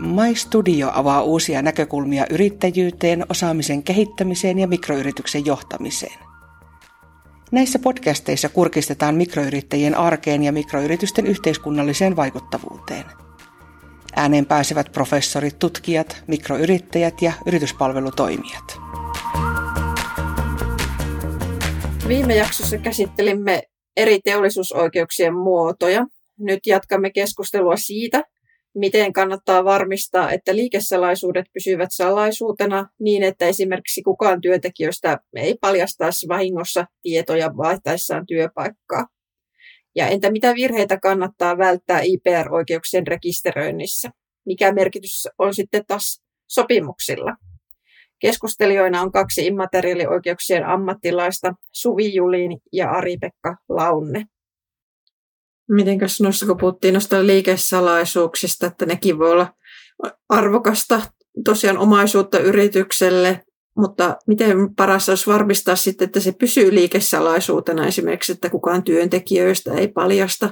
My Studio avaa uusia näkökulmia yrittäjyyteen, osaamisen kehittämiseen ja mikroyrityksen johtamiseen. Näissä podcasteissa kurkistetaan mikroyrittäjien arkeen ja mikroyritysten yhteiskunnalliseen vaikuttavuuteen. Ääneen pääsevät professorit, tutkijat, mikroyrittäjät ja yrityspalvelutoimijat. Viime jaksossa käsittelimme eri teollisuusoikeuksien muotoja. Nyt jatkamme keskustelua siitä, miten kannattaa varmistaa, että liikesalaisuudet pysyvät salaisuutena niin, että esimerkiksi kukaan työntekijöistä ei paljastaisi vahingossa tietoja vaihtaessaan työpaikkaa. Ja entä mitä virheitä kannattaa välttää IPR-oikeuksien rekisteröinnissä? Mikä merkitys on sitten taas sopimuksilla? Keskustelijoina on kaksi immateriaalioikeuksien ammattilaista, Suvi Julin ja Ari-Pekka Launne. Mitenkäs noissa, kun puhuttiin noista liikesalaisuuksista, että nekin voi olla arvokasta tosiaan omaisuutta yritykselle, mutta miten paras olisi varmistaa sitten, että se pysyy liikesalaisuutena esimerkiksi, että kukaan työntekijöistä ei paljasta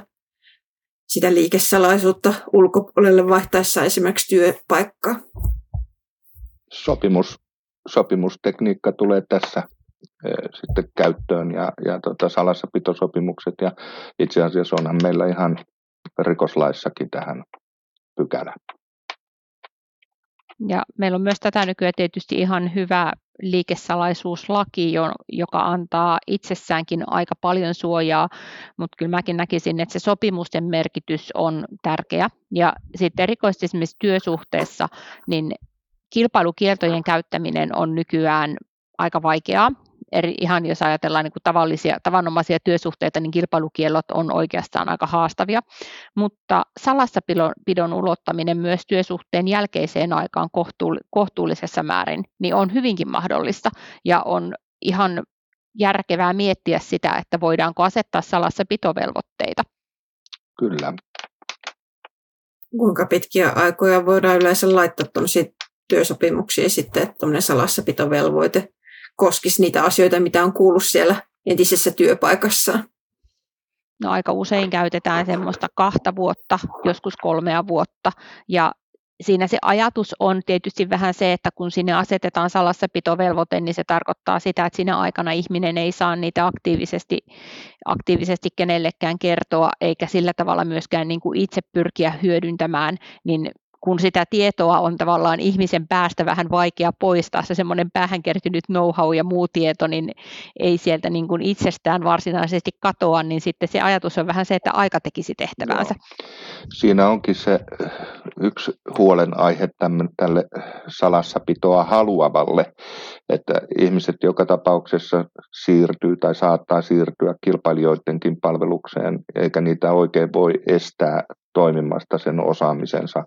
sitä liikesalaisuutta ulkopuolelle vaihtaessa esimerkiksi työpaikkaa? Sopimus, sopimustekniikka tulee tässä sitten käyttöön ja, ja tota, salassapitosopimukset ja itse asiassa onhan meillä ihan rikoslaissakin tähän pykälä. Ja meillä on myös tätä nykyään tietysti ihan hyvä liikesalaisuuslaki, joka antaa itsessäänkin aika paljon suojaa, mutta kyllä mäkin näkisin, että se sopimusten merkitys on tärkeä. Ja sitten erikoisesti esimerkiksi työsuhteessa, niin kilpailukieltojen käyttäminen on nykyään aika vaikeaa, eri, ihan jos ajatellaan niin kuin tavallisia, tavanomaisia työsuhteita, niin kilpailukiellot on oikeastaan aika haastavia, mutta salassapidon ulottaminen myös työsuhteen jälkeiseen aikaan kohtuullisessa määrin, niin on hyvinkin mahdollista ja on ihan järkevää miettiä sitä, että voidaanko asettaa salassapitovelvoitteita. Kyllä. Kuinka pitkiä aikoja voidaan yleensä laittaa työsopimuksia sitten, että salassapitovelvoite koskisi niitä asioita, mitä on kuullut siellä entisessä työpaikassa? No aika usein käytetään semmoista kahta vuotta, joskus kolmea vuotta, ja siinä se ajatus on tietysti vähän se, että kun sinne asetetaan salassapitovelvoite, niin se tarkoittaa sitä, että siinä aikana ihminen ei saa niitä aktiivisesti, aktiivisesti kenellekään kertoa, eikä sillä tavalla myöskään niin kuin itse pyrkiä hyödyntämään, niin kun sitä tietoa on tavallaan ihmisen päästä vähän vaikea poistaa, se semmoinen päähän kertynyt know-how ja muu tieto, niin ei sieltä niin kuin itsestään varsinaisesti katoa, niin sitten se ajatus on vähän se, että aika tekisi tehtävänsä. Siinä onkin se yksi huolenaihe tälle salassapitoa haluavalle, että ihmiset joka tapauksessa siirtyy tai saattaa siirtyä kilpailijoidenkin palvelukseen, eikä niitä oikein voi estää toimimasta sen osaamisensa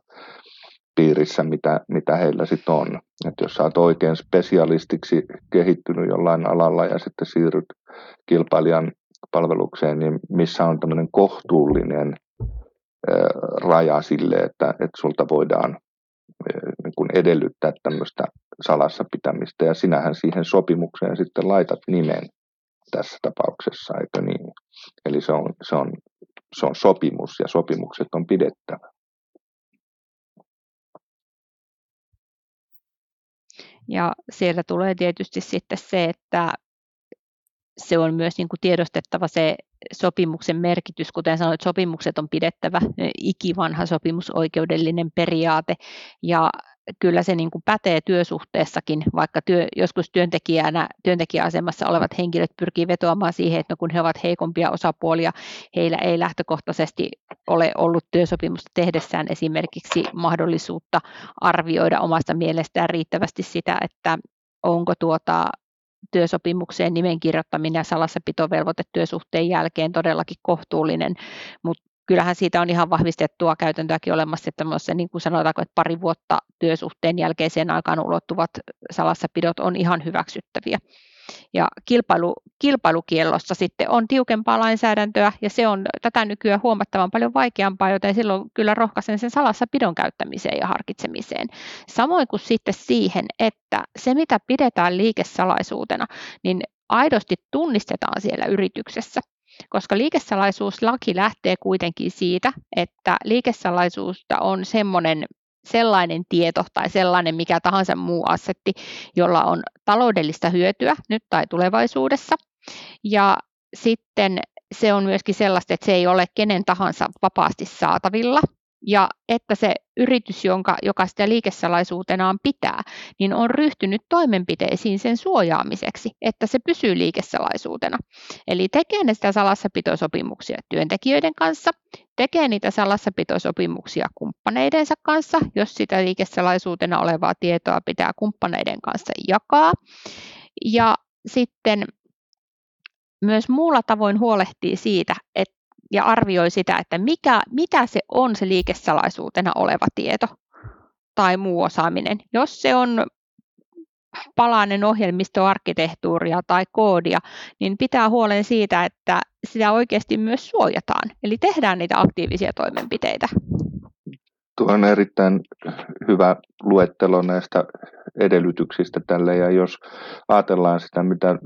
piirissä, mitä, mitä heillä sitten on. Et jos sä oot oikein spesialistiksi kehittynyt jollain alalla ja sitten siirryt kilpailijan palvelukseen, niin missä on tämmöinen kohtuullinen raja sille, että, että sulta voidaan niin kun edellyttää tämmöistä salassa pitämistä, ja sinähän siihen sopimukseen sitten laitat nimen tässä tapauksessa, eikö niin? Eli se on, se on, se on sopimus, ja sopimukset on pidettävä. Ja siellä tulee tietysti sitten se, että se on myös niin kuin tiedostettava se sopimuksen merkitys, kuten sanoit, sopimukset on pidettävä ikivanha sopimusoikeudellinen periaate, ja kyllä se niin kuin pätee työsuhteessakin, vaikka työ, joskus työntekijänä, työntekijäasemassa olevat henkilöt pyrkii vetoamaan siihen, että no kun he ovat heikompia osapuolia, heillä ei lähtökohtaisesti ole ollut työsopimusta tehdessään esimerkiksi mahdollisuutta arvioida omasta mielestään riittävästi sitä, että onko tuota työsopimukseen nimen kirjoittaminen ja salassapitovelvoite työsuhteen jälkeen todellakin kohtuullinen, mutta kyllähän siitä on ihan vahvistettua käytäntöäkin olemassa, että se, niin kuin sanotaanko, että pari vuotta työsuhteen jälkeiseen aikaan ulottuvat salassapidot on ihan hyväksyttäviä. Ja kilpailu, kilpailukiellossa sitten on tiukempaa lainsäädäntöä ja se on tätä nykyään huomattavan paljon vaikeampaa, joten silloin kyllä rohkaisen sen salassapidon käyttämiseen ja harkitsemiseen. Samoin kuin sitten siihen, että se mitä pidetään liikesalaisuutena, niin aidosti tunnistetaan siellä yrityksessä koska liikesalaisuuslaki lähtee kuitenkin siitä, että liikesalaisuutta on semmoinen sellainen tieto tai sellainen mikä tahansa muu assetti, jolla on taloudellista hyötyä nyt tai tulevaisuudessa. Ja sitten se on myöskin sellaista, että se ei ole kenen tahansa vapaasti saatavilla, ja että se yritys, jonka, joka sitä liikesalaisuutenaan pitää, niin on ryhtynyt toimenpiteisiin sen suojaamiseksi, että se pysyy liikesalaisuutena. Eli tekee ne sitä salassapitosopimuksia työntekijöiden kanssa, tekee niitä salassapitosopimuksia kumppaneidensa kanssa, jos sitä liikesalaisuutena olevaa tietoa pitää kumppaneiden kanssa jakaa. Ja sitten myös muulla tavoin huolehtii siitä, että ja arvioi sitä, että mikä, mitä se on se liikesalaisuutena oleva tieto tai muu osaaminen. Jos se on palanen ohjelmistoarkkitehtuuria tai koodia, niin pitää huolen siitä, että sitä oikeasti myös suojataan. Eli tehdään niitä aktiivisia toimenpiteitä. Tuo on erittäin hyvä luettelo näistä edellytyksistä tälle. Ja jos ajatellaan sitä, mitä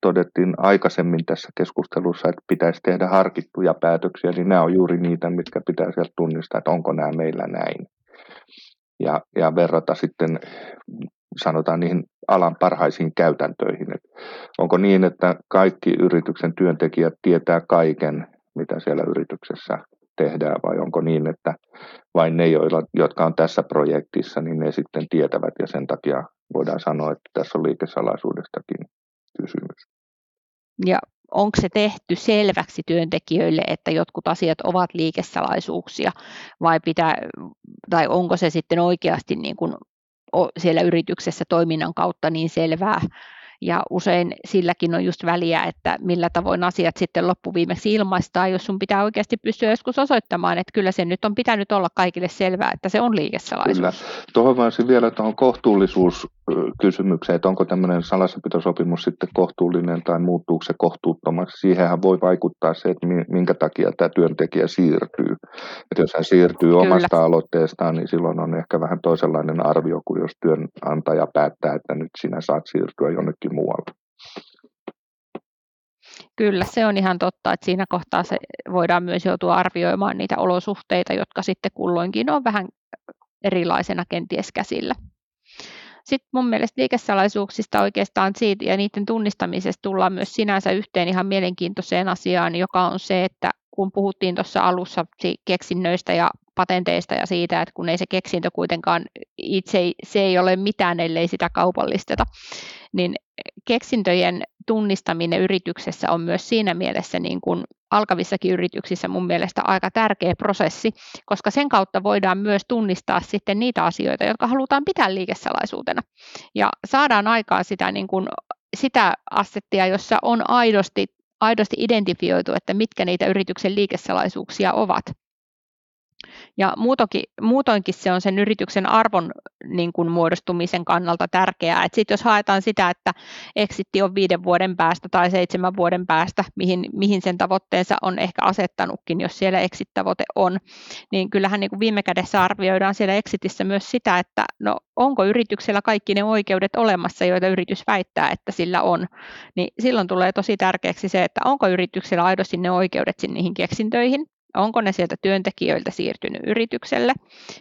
todettiin aikaisemmin tässä keskustelussa, että pitäisi tehdä harkittuja päätöksiä, niin nämä on juuri niitä, mitkä pitää sieltä tunnistaa, että onko nämä meillä näin. Ja, ja verrata sitten sanotaan niihin alan parhaisiin käytäntöihin. Että onko niin, että kaikki yrityksen työntekijät tietää kaiken, mitä siellä yrityksessä tehdään, vai onko niin, että vain ne, joilla, jotka on tässä projektissa, niin ne sitten tietävät, ja sen takia voidaan sanoa, että tässä on liikesalaisuudestakin kysymys. Ja onko se tehty selväksi työntekijöille, että jotkut asiat ovat liikesalaisuuksia, vai pitää, tai onko se sitten oikeasti niin kuin siellä yrityksessä toiminnan kautta niin selvää, ja usein silläkin on just väliä, että millä tavoin asiat sitten loppuviimeksi ilmaistaan, jos sun pitää oikeasti pystyä joskus osoittamaan, että kyllä se nyt on pitänyt olla kaikille selvää, että se on liikesalaisuus. Kyllä. Tuohon vaan vielä tuohon kohtuullisuuskysymykseen, että onko tämmöinen salassapitosopimus sitten kohtuullinen tai muuttuuko se kohtuuttomaksi. Siihenhän voi vaikuttaa se, että minkä takia tämä työntekijä siirtyy. Että jos hän siirtyy Kyllä. omasta aloitteestaan, niin silloin on ehkä vähän toisenlainen arvio kuin jos työnantaja päättää, että nyt sinä saat siirtyä jonnekin jossakin muualla. Kyllä, se on ihan totta, että siinä kohtaa se voidaan myös joutua arvioimaan niitä olosuhteita, jotka sitten kulloinkin on vähän erilaisena kenties käsillä. Sitten mun mielestä liikesalaisuuksista oikeastaan siitä ja niiden tunnistamisesta tullaan myös sinänsä yhteen ihan mielenkiintoiseen asiaan, joka on se, että kun puhuttiin tuossa alussa keksinnöistä ja patenteista ja siitä, että kun ei se keksintö kuitenkaan itse, se ei ole mitään, ellei sitä kaupallisteta, niin keksintöjen tunnistaminen yrityksessä on myös siinä mielessä niin kuin alkavissakin yrityksissä mun mielestä aika tärkeä prosessi, koska sen kautta voidaan myös tunnistaa sitten niitä asioita, jotka halutaan pitää liikesalaisuutena. Ja saadaan aikaan sitä, niin kuin, sitä assettia, jossa on aidosti, aidosti identifioitu, että mitkä niitä yrityksen liikesalaisuuksia ovat. Ja muutoinkin, muutoinkin se on sen yrityksen arvon niin kuin muodostumisen kannalta tärkeää. Et sit jos haetaan sitä, että exitti on viiden vuoden päästä tai seitsemän vuoden päästä, mihin, mihin sen tavoitteensa on ehkä asettanutkin, jos siellä exit-tavoite on, niin kyllähän niin kuin viime kädessä arvioidaan siellä exitissä myös sitä, että no, onko yrityksellä kaikki ne oikeudet olemassa, joita yritys väittää, että sillä on. Niin silloin tulee tosi tärkeäksi se, että onko yrityksellä aidosti ne oikeudet niihin keksintöihin, Onko ne sieltä työntekijöiltä siirtynyt yritykselle?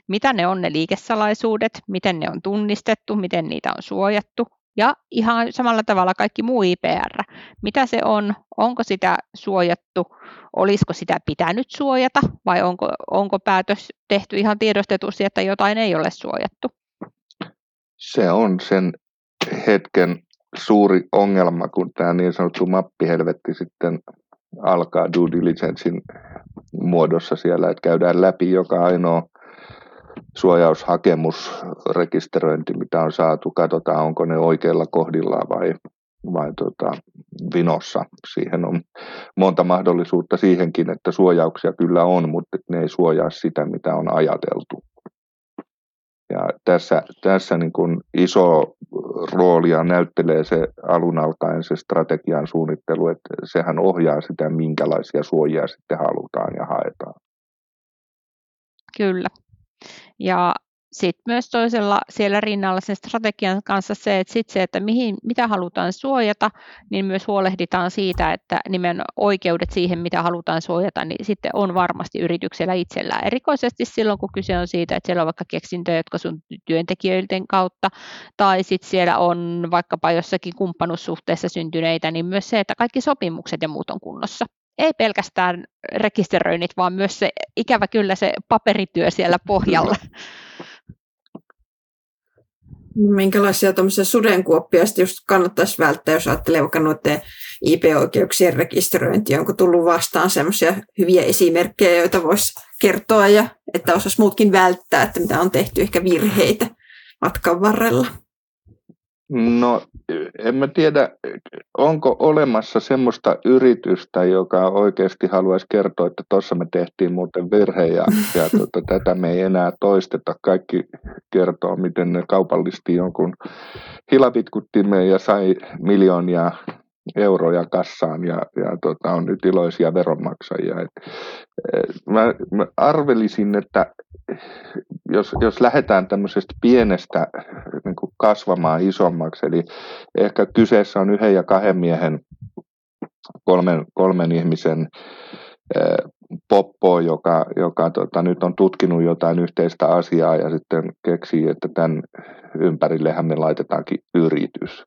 Mitä ne on ne liikesalaisuudet? Miten ne on tunnistettu? Miten niitä on suojattu? Ja ihan samalla tavalla kaikki muu IPR. Mitä se on? Onko sitä suojattu? Olisiko sitä pitänyt suojata? Vai onko, onko päätös tehty ihan tiedostetusti, että jotain ei ole suojattu? Se on sen hetken suuri ongelma, kun tämä niin sanottu mappihelvetti sitten alkaa due diligencein muodossa siellä, että käydään läpi joka ainoa suojaushakemus, rekisteröinti, mitä on saatu, katsotaan onko ne oikeilla kohdilla vai, vai tota, vinossa. Siihen on monta mahdollisuutta siihenkin, että suojauksia kyllä on, mutta ne ei suojaa sitä, mitä on ajateltu. Ja tässä, tässä niin kuin iso roolia näyttelee se alun alkaen se strategian suunnittelu, että sehän ohjaa sitä, minkälaisia suojia sitten halutaan ja haetaan. Kyllä. Ja sitten myös toisella siellä rinnalla sen strategian kanssa se, että, sit se, että mihin, mitä halutaan suojata, niin myös huolehditaan siitä, että nimen oikeudet siihen, mitä halutaan suojata, niin sitten on varmasti yrityksellä itsellään. Erikoisesti silloin, kun kyse on siitä, että siellä on vaikka keksintöjä, jotka sun työntekijöiden kautta, tai sitten siellä on vaikkapa jossakin kumppanuussuhteessa syntyneitä, niin myös se, että kaikki sopimukset ja muut on kunnossa ei pelkästään rekisteröinnit, vaan myös se ikävä kyllä se paperityö siellä pohjalla. Minkälaisia sudenkuoppia just kannattaisi välttää, jos ajattelee vaikka noiden IP-oikeuksien rekisteröintiä? Onko tullut vastaan sellaisia hyviä esimerkkejä, joita voisi kertoa ja että osaisi muutkin välttää, että mitä on tehty ehkä virheitä matkan varrella? No, en mä tiedä, onko olemassa semmoista yritystä, joka oikeasti haluaisi kertoa, että tuossa me tehtiin muuten virhe ja, ja tuota, tätä me ei enää toisteta. Kaikki kertoo, miten ne kaupallisti jonkun hilavitkuttimeen ja sai miljoonia euroja kassaan ja, ja tota, on nyt iloisia veronmaksajia. Et, et, mä, mä arvelisin, että jos, jos lähdetään tämmöisestä pienestä niin kuin kasvamaan isommaksi, eli ehkä kyseessä on yhden ja kahden miehen, kolmen, kolmen ihmisen poppo, joka, joka tota, nyt on tutkinut jotain yhteistä asiaa ja sitten keksii, että tämän ympärillehän me laitetaankin yritys.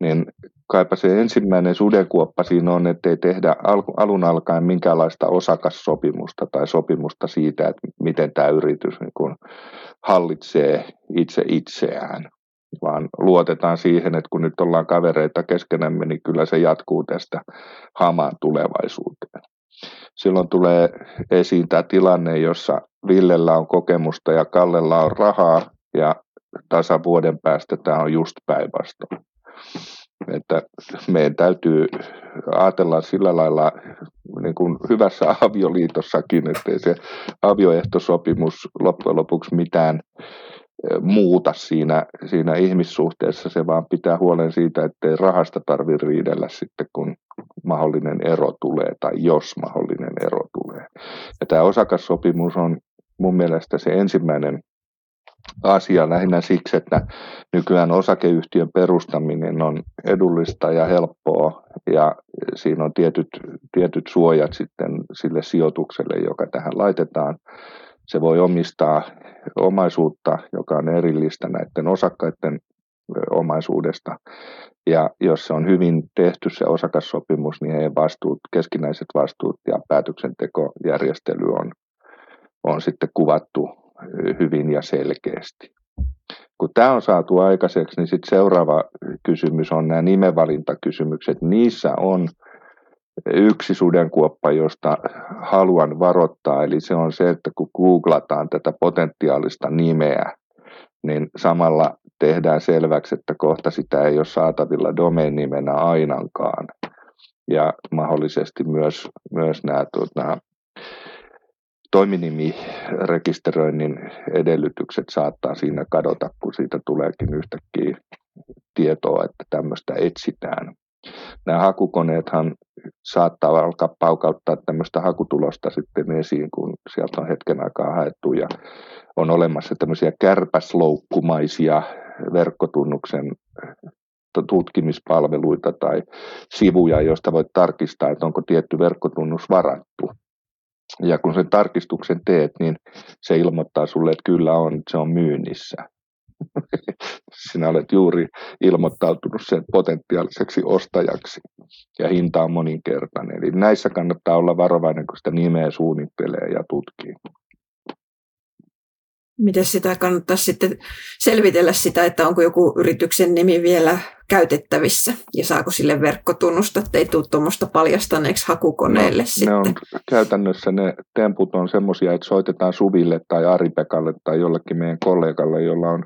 Niin kaipa se ensimmäinen sudenkuoppa siinä on, että ei tehdä alun alkaen minkäänlaista osakassopimusta tai sopimusta siitä, että miten tämä yritys niin kun hallitsee itse itseään, vaan luotetaan siihen, että kun nyt ollaan kavereita keskenämme, niin kyllä se jatkuu tästä hamaan tulevaisuuteen. Silloin tulee esiin tämä tilanne, jossa Villellä on kokemusta ja Kallella on rahaa ja tasa vuoden päästä tämä on just päinvastoin. Että meidän täytyy ajatella sillä lailla niin kuin hyvässä avioliitossakin, ettei se avioehtosopimus loppujen lopuksi mitään muuta siinä, siinä ihmissuhteessa, se vaan pitää huolen siitä, ettei rahasta tarvitse riidellä sitten, kun mahdollinen ero tulee tai jos mahdollinen ero tulee. Ja tämä osakassopimus on mun mielestä se ensimmäinen asia lähinnä siksi, että nykyään osakeyhtiön perustaminen on edullista ja helppoa ja siinä on tietyt, tietyt suojat sitten sille sijoitukselle, joka tähän laitetaan. Se voi omistaa omaisuutta, joka on erillistä näiden osakkaiden omaisuudesta. Ja jos se on hyvin tehty se osakassopimus, niin heidän vastuut, keskinäiset vastuut ja päätöksentekojärjestely on, on sitten kuvattu hyvin ja selkeästi. Kun tämä on saatu aikaiseksi, niin sitten seuraava kysymys on nämä nimenvalintakysymykset. Niissä on yksi sudenkuoppa, josta haluan varoittaa, eli se on se, että kun googlataan tätä potentiaalista nimeä, niin samalla tehdään selväksi, että kohta sitä ei ole saatavilla domain-nimenä ainakaan. Ja mahdollisesti myös, myös nämä tuota, toiminimirekisteröinnin edellytykset saattaa siinä kadota, kun siitä tuleekin yhtäkkiä tietoa, että tämmöistä etsitään. Nämä hakukoneethan saattaa alkaa paukauttaa tämmöistä hakutulosta sitten esiin, kun sieltä on hetken aikaa haettu ja on olemassa tämmöisiä kärpäsloukkumaisia verkkotunnuksen tutkimispalveluita tai sivuja, joista voit tarkistaa, että onko tietty verkkotunnus varattu. Ja kun sen tarkistuksen teet, niin se ilmoittaa sulle, että kyllä on, se on myynnissä. Sinä olet juuri ilmoittautunut sen potentiaaliseksi ostajaksi ja hinta on moninkertainen. Eli näissä kannattaa olla varovainen, kun sitä nimeä suunnittelee ja tutkii miten sitä kannattaa sitten selvitellä sitä, että onko joku yrityksen nimi vielä käytettävissä ja saako sille verkkotunnusta, että ei tule tuommoista paljastaneeksi hakukoneelle no, sitten. Ne on, käytännössä ne temput on semmoisia, että soitetaan Suville tai Ari-Pekalle tai jollekin meidän kollegalle, jolla on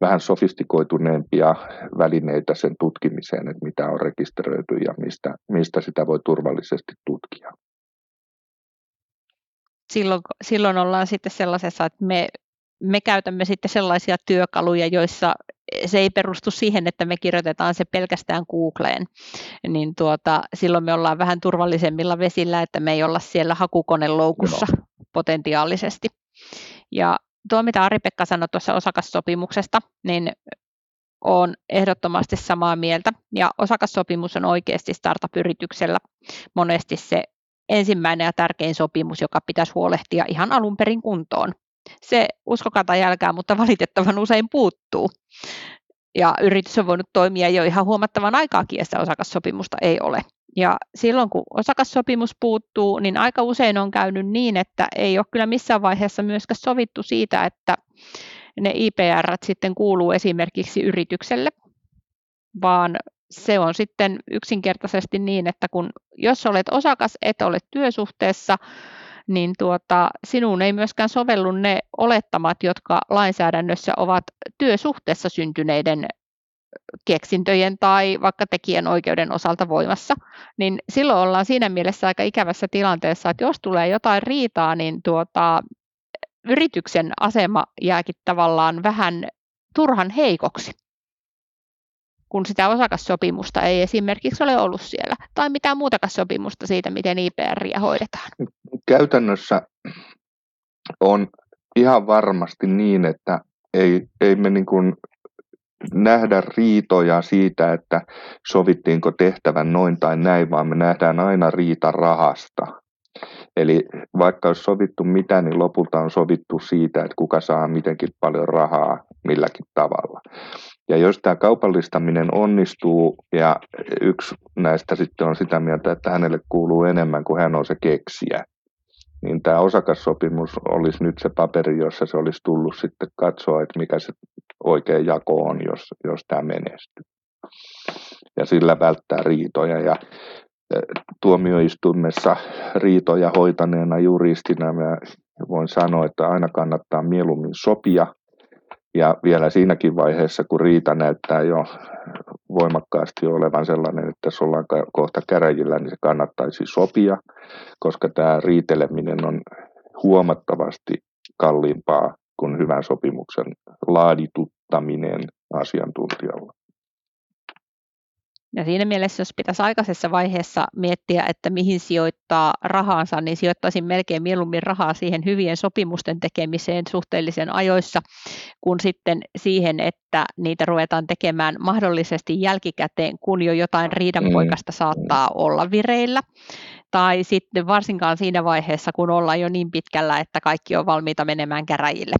vähän sofistikoituneempia välineitä sen tutkimiseen, että mitä on rekisteröity ja mistä, mistä sitä voi turvallisesti tutkia silloin, silloin ollaan sitten sellaisessa, että me me käytämme sitten sellaisia työkaluja, joissa se ei perustu siihen, että me kirjoitetaan se pelkästään Googleen, niin tuota, silloin me ollaan vähän turvallisemmilla vesillä, että me ei olla siellä hakukoneloukussa no. potentiaalisesti. Ja tuo, mitä Ari-Pekka sanoi tuossa osakassopimuksesta, niin on ehdottomasti samaa mieltä. Ja osakassopimus on oikeasti startup-yrityksellä monesti se ensimmäinen ja tärkein sopimus, joka pitäisi huolehtia ihan alun perin kuntoon. Se uskokaa tai jälkää, mutta valitettavan usein puuttuu. Ja yritys on voinut toimia jo ihan huomattavan aikaakin, ja osakassopimusta ei ole. Ja silloin kun osakassopimus puuttuu, niin aika usein on käynyt niin, että ei ole kyllä missään vaiheessa myöskään sovittu siitä, että ne IPR sitten kuuluu esimerkiksi yritykselle, vaan se on sitten yksinkertaisesti niin, että kun jos olet osakas, et ole työsuhteessa, niin tuota, sinun ei myöskään sovellu ne olettamat, jotka lainsäädännössä ovat työsuhteessa syntyneiden keksintöjen tai vaikka tekijän oikeuden osalta voimassa, niin silloin ollaan siinä mielessä aika ikävässä tilanteessa, että jos tulee jotain riitaa, niin tuota, yrityksen asema jääkin tavallaan vähän turhan heikoksi, kun sitä osakassopimusta ei esimerkiksi ole ollut siellä, tai mitään muutakaan sopimusta siitä, miten IPR hoidetaan. Käytännössä on ihan varmasti niin, että ei, ei me niin kuin nähdä riitoja siitä, että sovittiinko tehtävän noin tai näin, vaan me nähdään aina riita rahasta. Eli vaikka olisi sovittu mitä, niin lopulta on sovittu siitä, että kuka saa mitenkin paljon rahaa milläkin tavalla. Ja jos tämä kaupallistaminen onnistuu ja yksi näistä sitten on sitä mieltä, että hänelle kuuluu enemmän kuin hän on se keksiä, niin tämä osakassopimus olisi nyt se paperi, jossa se olisi tullut sitten katsoa, että mikä se oikea jako on, jos, jos tämä menestyy. Ja sillä välttää riitoja. Ja e, tuomioistuimessa riitoja hoitaneena juristina mä voin sanoa, että aina kannattaa mieluummin sopia. Ja vielä siinäkin vaiheessa, kun riita näyttää jo voimakkaasti olevan sellainen, että jos ollaan kohta käräjillä, niin se kannattaisi sopia, koska tämä riiteleminen on huomattavasti kalliimpaa kuin hyvän sopimuksen laadituttaminen asiantuntijalla. Ja siinä mielessä, jos pitäisi aikaisessa vaiheessa miettiä, että mihin sijoittaa rahansa, niin sijoittaisin melkein mieluummin rahaa siihen hyvien sopimusten tekemiseen suhteellisen ajoissa, kuin sitten siihen, että niitä ruvetaan tekemään mahdollisesti jälkikäteen, kun jo jotain riidanpoikasta mm. saattaa olla vireillä. Tai sitten varsinkaan siinä vaiheessa, kun ollaan jo niin pitkällä, että kaikki on valmiita menemään käräjille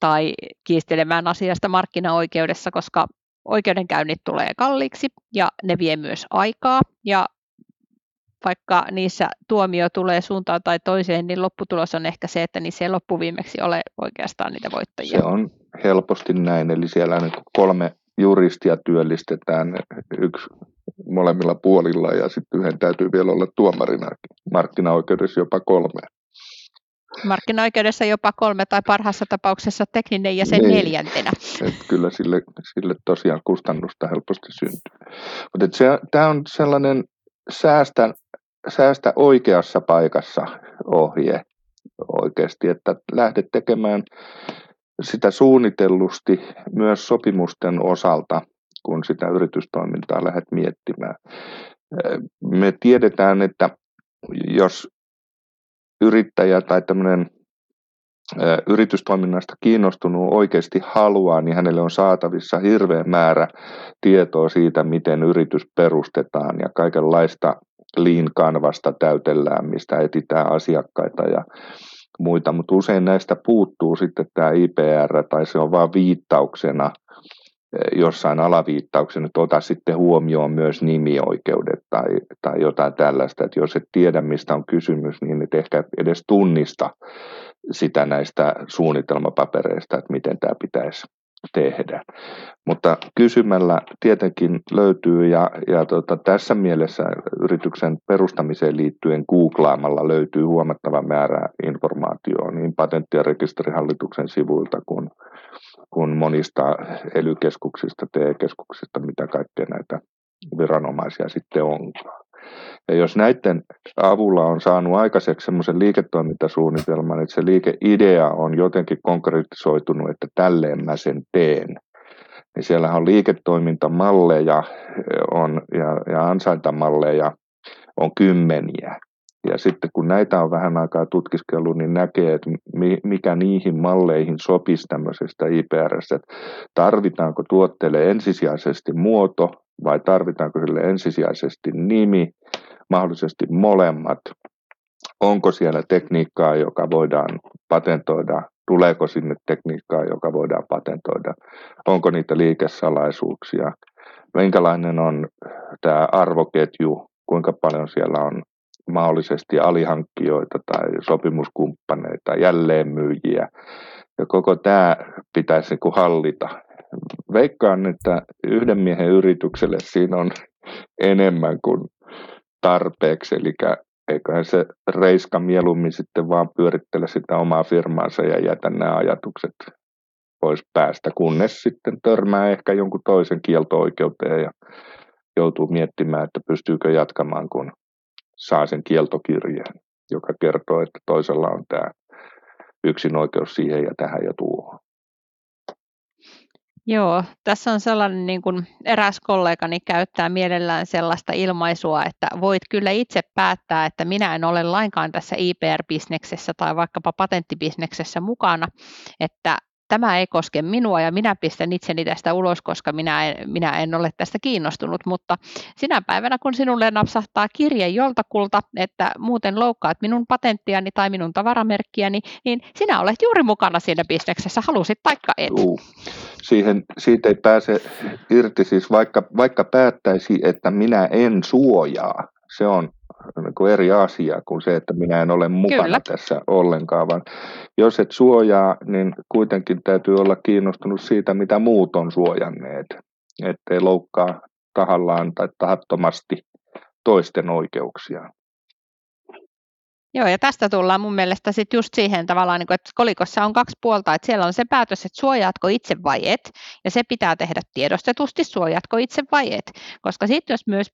tai kiistelemään asiasta markkinaoikeudessa, koska oikeudenkäynnit tulee kalliiksi ja ne vie myös aikaa ja vaikka niissä tuomio tulee suuntaan tai toiseen, niin lopputulos on ehkä se, että niissä ei loppuviimeksi ole oikeastaan niitä voittajia. Se on helposti näin, eli siellä on kolme juristia työllistetään, yksi molemmilla puolilla ja sitten yhden täytyy vielä olla tuomarina, markkinaoikeudessa jopa kolme. Markkinaoikeudessa jopa kolme tai parhaassa tapauksessa tekninen ja sen niin. neljäntenä. Et kyllä sille, sille tosiaan kustannusta helposti syntyy. Mutta tämä on sellainen säästä, säästä oikeassa paikassa ohje oikeasti, että lähdet tekemään sitä suunnitellusti myös sopimusten osalta, kun sitä yritystoimintaa lähdet miettimään. Me tiedetään, että jos yrittäjä tai tämmöinen yritystoiminnasta kiinnostunut oikeasti haluaa, niin hänelle on saatavissa hirveä määrä tietoa siitä, miten yritys perustetaan ja kaikenlaista lean kanvasta täytellään, mistä etitään asiakkaita ja muita, mutta usein näistä puuttuu sitten tämä IPR tai se on vain viittauksena jossain alaviittauksena, että ota sitten huomioon myös nimioikeudet tai, tai jotain tällaista, että jos et tiedä mistä on kysymys, niin et ehkä edes tunnista sitä näistä suunnitelmapapereista, että miten tämä pitäisi tehdä. Mutta kysymällä tietenkin löytyy ja, ja tota, tässä mielessä yrityksen perustamiseen liittyen googlaamalla löytyy huomattava määrä informaatiota niin patentti- ja rekisterihallituksen sivuilta kuin kuin monista elykeskuksista, TE-keskuksista, mitä kaikkea näitä viranomaisia sitten onkaan. Ja jos näiden avulla on saanut aikaiseksi semmoisen liiketoimintasuunnitelman, että se liikeidea on jotenkin konkretisoitunut, että tälleen mä sen teen, niin siellä on liiketoimintamalleja on, ja, ja ansaintamalleja on kymmeniä. Ja sitten kun näitä on vähän aikaa tutkiskellut, niin näkee, että mikä niihin malleihin sopisi tämmöisestä IPRS, että tarvitaanko tuotteelle ensisijaisesti muoto vai tarvitaanko sille ensisijaisesti nimi, mahdollisesti molemmat. Onko siellä tekniikkaa, joka voidaan patentoida, tuleeko sinne tekniikkaa, joka voidaan patentoida, onko niitä liikesalaisuuksia, minkälainen on tämä arvoketju, kuinka paljon siellä on mahdollisesti alihankkijoita tai sopimuskumppaneita, jälleenmyyjiä. Ja koko tämä pitäisi niin hallita. Veikkaan, että yhden miehen yritykselle siinä on enemmän kuin tarpeeksi, eli eiköhän se reiska mieluummin sitten vaan pyörittele sitä omaa firmaansa ja jätä nämä ajatukset pois päästä, kunnes sitten törmää ehkä jonkun toisen kielto-oikeuteen ja joutuu miettimään, että pystyykö jatkamaan, kun saa sen kieltokirjeen, joka kertoo, että toisella on tämä yksin oikeus siihen ja tähän ja tuohon. Joo, tässä on sellainen, niin kuin eräs kollegani käyttää mielellään sellaista ilmaisua, että voit kyllä itse päättää, että minä en ole lainkaan tässä IPR-bisneksessä tai vaikkapa patenttibisneksessä mukana, että tämä ei koske minua ja minä pistän itseni tästä ulos, koska minä en, minä en ole tästä kiinnostunut, mutta sinä päivänä, kun sinulle napsahtaa kirje joltakulta, että muuten loukkaat minun patenttiani tai minun tavaramerkkiäni, niin sinä olet juuri mukana siinä bisneksessä, halusit taikka et. Juu. Siihen, siitä ei pääse irti, siis vaikka, vaikka päättäisi, että minä en suojaa, se on niin kuin eri asia kuin se, että minä en ole mukana Kyllä. tässä ollenkaan, vaan jos et suojaa, niin kuitenkin täytyy olla kiinnostunut siitä, mitä muut on suojanneet, ettei loukkaa tahallaan tai tahattomasti toisten oikeuksia. Joo, ja tästä tullaan mun mielestä sitten just siihen tavallaan, niin että kolikossa on kaksi puolta, että siellä on se päätös, että suojaatko itse vai et, ja se pitää tehdä tiedostetusti, suojaatko itse vai et, koska sitten jos myös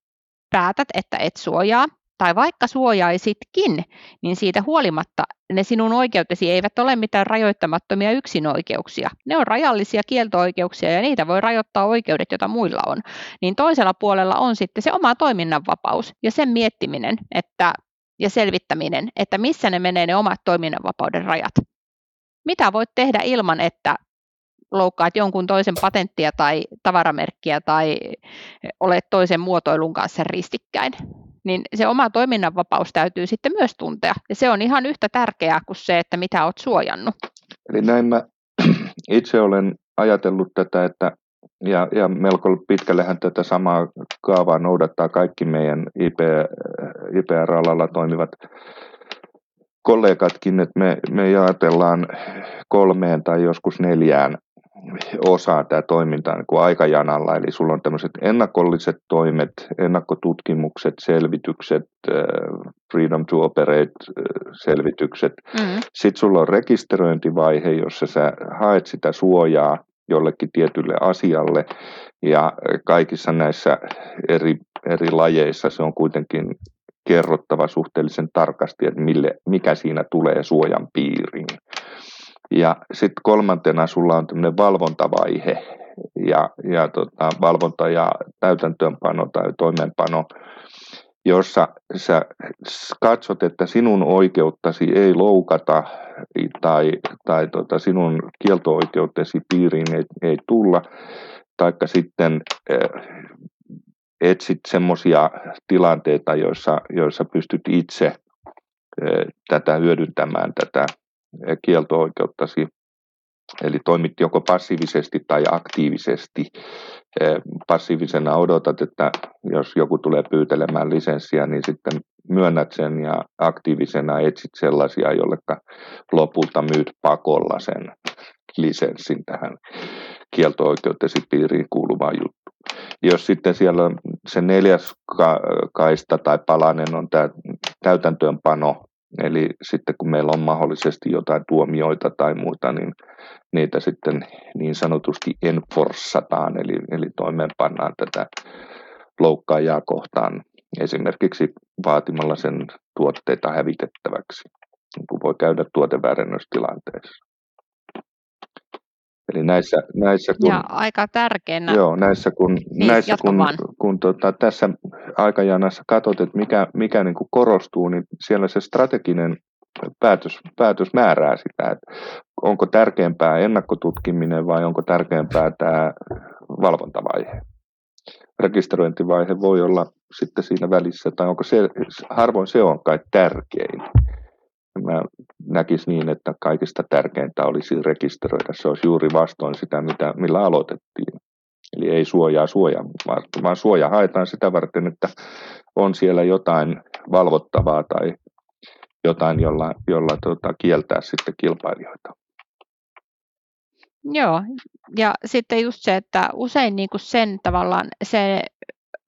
päätät, että et suojaa, tai vaikka suojaisitkin, niin siitä huolimatta ne sinun oikeutesi eivät ole mitään rajoittamattomia yksinoikeuksia. Ne on rajallisia kieltooikeuksia ja niitä voi rajoittaa oikeudet, joita muilla on. Niin toisella puolella on sitten se oma toiminnanvapaus ja sen miettiminen että, ja selvittäminen, että missä ne menee ne omat toiminnanvapauden rajat. Mitä voit tehdä ilman, että loukkaat jonkun toisen patenttia tai tavaramerkkiä tai olet toisen muotoilun kanssa ristikkäin niin se oma toiminnanvapaus täytyy sitten myös tuntea. Ja se on ihan yhtä tärkeää kuin se, että mitä olet suojannut. Eli näin mä itse olen ajatellut tätä, että ja, ja melko pitkällehän tätä samaa kaavaa noudattaa kaikki meidän IP, IPR-alalla toimivat kollegatkin, että me, me jaatellaan kolmeen tai joskus neljään osaa tämä toiminta niin kuin aikajanalla, eli sulla on tämmöiset ennakolliset toimet, ennakkotutkimukset, selvitykset, Freedom to Operate-selvitykset. Äh, mm. Sitten sulla on rekisteröintivaihe, jossa sä haet sitä suojaa jollekin tietylle asialle, ja kaikissa näissä eri, eri lajeissa se on kuitenkin kerrottava suhteellisen tarkasti, että mille, mikä siinä tulee suojan piiriin. Ja sitten kolmantena sulla on tämmöinen valvontavaihe. Ja, ja tota, valvonta ja täytäntöönpano tai toimeenpano, jossa sä katsot, että sinun oikeuttasi ei loukata tai, tai tota, sinun kielto-oikeutesi piiriin ei, ei tulla, taikka sitten äh, etsit semmoisia tilanteita, joissa, joissa pystyt itse äh, tätä hyödyntämään, tätä kielto-oikeuttasi, eli toimit joko passiivisesti tai aktiivisesti. Passiivisena odotat, että jos joku tulee pyytelemään lisenssiä, niin sitten myönnät sen ja aktiivisena etsit sellaisia, jolle lopulta myyt pakolla sen lisenssin tähän kielto-oikeutesi piiriin kuuluvaan juttu. Jos sitten siellä on se neljäs kaista tai palanen on tämä täytäntöönpano, Eli sitten kun meillä on mahdollisesti jotain tuomioita tai muuta, niin niitä sitten niin sanotusti enforsataan, eli, eli toimeenpannaan tätä loukkaajaa kohtaan esimerkiksi vaatimalla sen tuotteita hävitettäväksi, niin kuin voi käydä tuoteväärennöstilanteessa. Eli näissä, näissä kun, ja aika tärkeänä. Joo, näissä kun, niin, näissä kun, kun tota, tässä aikajanassa katsot, että mikä, mikä niin kuin korostuu, niin siellä se strateginen päätös, päätös määrää sitä, että onko tärkeämpää ennakkotutkiminen vai onko tärkeämpää tämä valvontavaihe. Rekisteröintivaihe voi olla sitten siinä välissä, tai onko se, harvoin se on kai tärkein. Mä näkisin niin, että kaikista tärkeintä olisi rekisteröidä. Se olisi juuri vastoin sitä, mitä, millä aloitettiin. Eli ei suojaa suojaa, vaan suoja haetaan sitä varten, että on siellä jotain valvottavaa tai jotain, jolla, jolla tota, kieltää sitten kilpailijoita. Joo, ja sitten just se, että usein niin kuin sen tavallaan se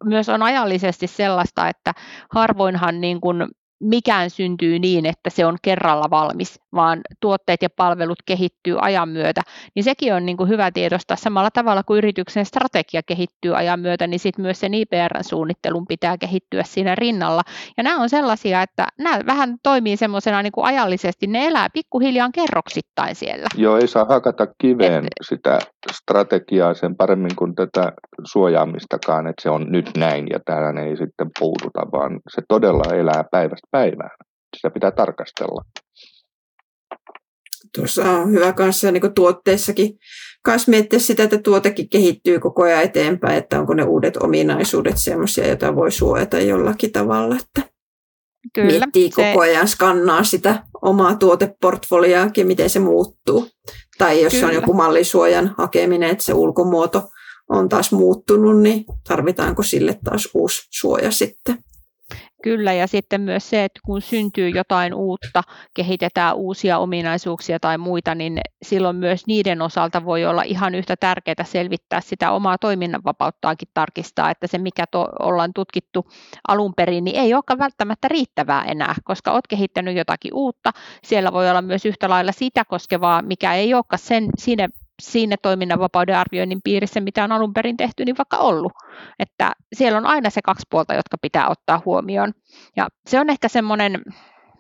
myös on ajallisesti sellaista, että harvoinhan niin kuin mikään syntyy niin, että se on kerralla valmis, vaan tuotteet ja palvelut kehittyy ajan myötä, niin sekin on niin kuin hyvä tiedostaa samalla tavalla kuin yrityksen strategia kehittyy ajan myötä, niin sitten myös sen IPR-suunnittelun pitää kehittyä siinä rinnalla. Ja nämä on sellaisia, että nämä vähän toimii semmoisena niin kuin ajallisesti, ne elää pikkuhiljaa kerroksittain siellä. Joo, ei saa hakata kiveen Et, sitä strategiaa sen paremmin kuin tätä suojaamistakaan, että se on nyt näin ja tähän ei sitten puututa, vaan se todella elää päivästä päivään. Sitä pitää tarkastella. Tuossa on hyvä kanssa niin tuotteissakin kanssa miettiä sitä, että tuotekin kehittyy koko ajan eteenpäin, että onko ne uudet ominaisuudet sellaisia, joita voi suojata jollakin tavalla, että Kyllä, miettii se... koko ajan, skannaa sitä omaa tuoteportfoliaakin, miten se muuttuu. Tai jos Kyllä. on joku mallisuojan hakeminen, että se ulkomuoto on taas muuttunut, niin tarvitaanko sille taas uusi suoja sitten? Kyllä, ja sitten myös se, että kun syntyy jotain uutta, kehitetään uusia ominaisuuksia tai muita, niin silloin myös niiden osalta voi olla ihan yhtä tärkeää selvittää sitä omaa toiminnanvapauttaakin tarkistaa, että se mikä to, ollaan tutkittu alun perin, niin ei olekaan välttämättä riittävää enää, koska olet kehittänyt jotakin uutta. Siellä voi olla myös yhtä lailla sitä koskevaa, mikä ei olekaan sen, siinä siinä toiminnanvapauden arvioinnin piirissä, mitä on alun perin tehty, niin vaikka ollut. Että siellä on aina se kaksi puolta, jotka pitää ottaa huomioon. Ja se on ehkä semmoinen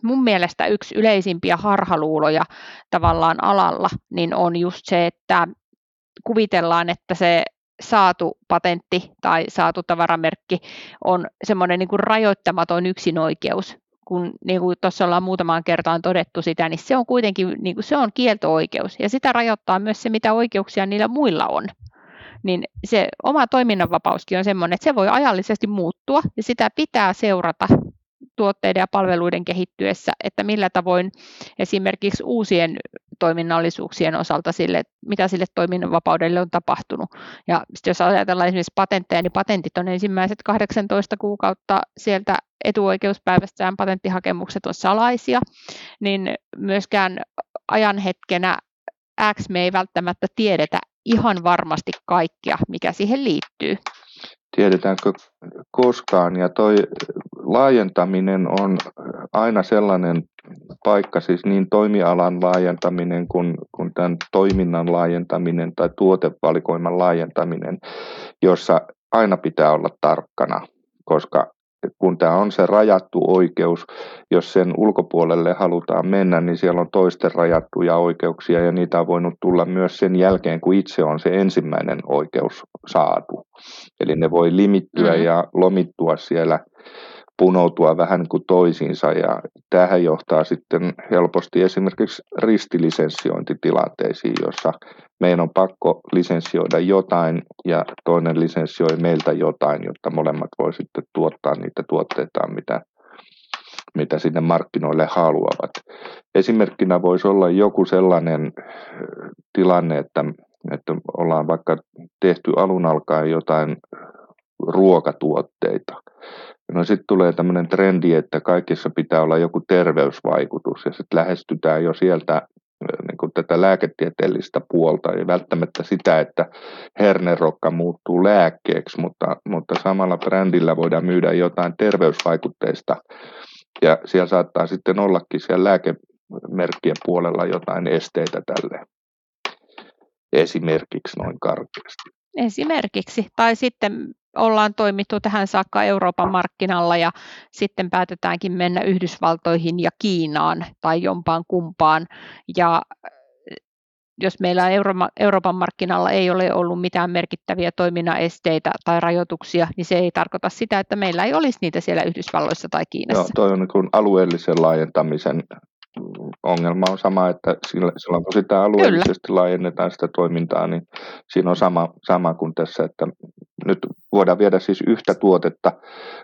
mun mielestä yksi yleisimpiä harhaluuloja tavallaan alalla, niin on just se, että kuvitellaan, että se saatu patentti tai saatu tavaramerkki on semmoinen niin kuin rajoittamaton yksinoikeus, kun niin kuin tuossa ollaan muutamaan kertaan todettu sitä, niin se on kuitenkin niin kuin se on kielto-oikeus ja sitä rajoittaa myös se, mitä oikeuksia niillä muilla on. Niin se oma toiminnanvapauskin on sellainen, että se voi ajallisesti muuttua ja sitä pitää seurata tuotteiden ja palveluiden kehittyessä, että millä tavoin esimerkiksi uusien toiminnallisuuksien osalta sille, mitä sille toiminnanvapaudelle on tapahtunut. Ja jos ajatellaan esimerkiksi patentteja, niin patentit on ensimmäiset 18 kuukautta sieltä etuoikeuspäivästään patenttihakemukset on salaisia, niin myöskään ajanhetkenä X me ei välttämättä tiedetä ihan varmasti kaikkea, mikä siihen liittyy. Tiedetäänkö koskaan, ja toi laajentaminen on aina sellainen paikka, siis niin toimialan laajentaminen kuin, kuin tämän toiminnan laajentaminen tai tuotevalikoiman laajentaminen, jossa aina pitää olla tarkkana, koska kun tämä on se rajattu oikeus, jos sen ulkopuolelle halutaan mennä, niin siellä on toisten rajattuja oikeuksia ja niitä on voinut tulla myös sen jälkeen, kun itse on se ensimmäinen oikeus saatu. Eli ne voi limittyä mm-hmm. ja lomittua siellä punoutua vähän niin kuin toisiinsa ja tähän johtaa sitten helposti esimerkiksi ristilisenssiointitilanteisiin, jossa meidän on pakko lisenssioida jotain ja toinen lisenssioi meiltä jotain, jotta molemmat voi sitten tuottaa niitä tuotteitaan, mitä, mitä sinne markkinoille haluavat. Esimerkkinä voisi olla joku sellainen tilanne, että, että ollaan vaikka tehty alun alkaen jotain ruokatuotteita – No sitten tulee tämmöinen trendi, että kaikissa pitää olla joku terveysvaikutus ja sitten lähestytään jo sieltä niin kuin tätä lääketieteellistä puolta, ei välttämättä sitä, että hernerokka muuttuu lääkkeeksi, mutta, mutta samalla brändillä voidaan myydä jotain terveysvaikutteista ja siellä saattaa sitten ollakin siellä lääkemerkkien puolella jotain esteitä tälle esimerkiksi noin karkeasti. Esimerkiksi. Tai sitten ollaan toimittu tähän saakka Euroopan markkinalla ja sitten päätetäänkin mennä Yhdysvaltoihin ja Kiinaan tai jompaan kumpaan. Ja jos meillä Euroopan markkinalla ei ole ollut mitään merkittäviä toiminnan esteitä tai rajoituksia, niin se ei tarkoita sitä, että meillä ei olisi niitä siellä Yhdysvalloissa tai Kiinassa. Joo, toi on niin alueellisen laajentamisen ongelma on sama, että silloin kun sitä alueellisesti Kyllä. laajennetaan sitä toimintaa, niin siinä on sama, sama kuin tässä, että nyt voidaan viedä siis yhtä tuotetta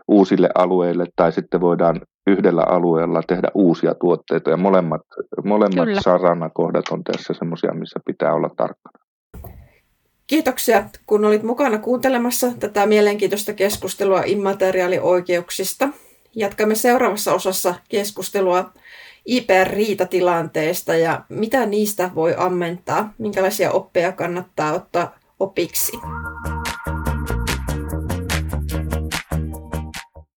uusille alueille tai sitten voidaan yhdellä alueella tehdä uusia tuotteita ja molemmat, molemmat saranakohdat on tässä semmoisia, missä pitää olla tarkkana. Kiitoksia, kun olit mukana kuuntelemassa tätä mielenkiintoista keskustelua immateriaalioikeuksista. Jatkamme seuraavassa osassa keskustelua IPR-riitatilanteesta ja mitä niistä voi ammentaa, minkälaisia oppeja kannattaa ottaa opiksi.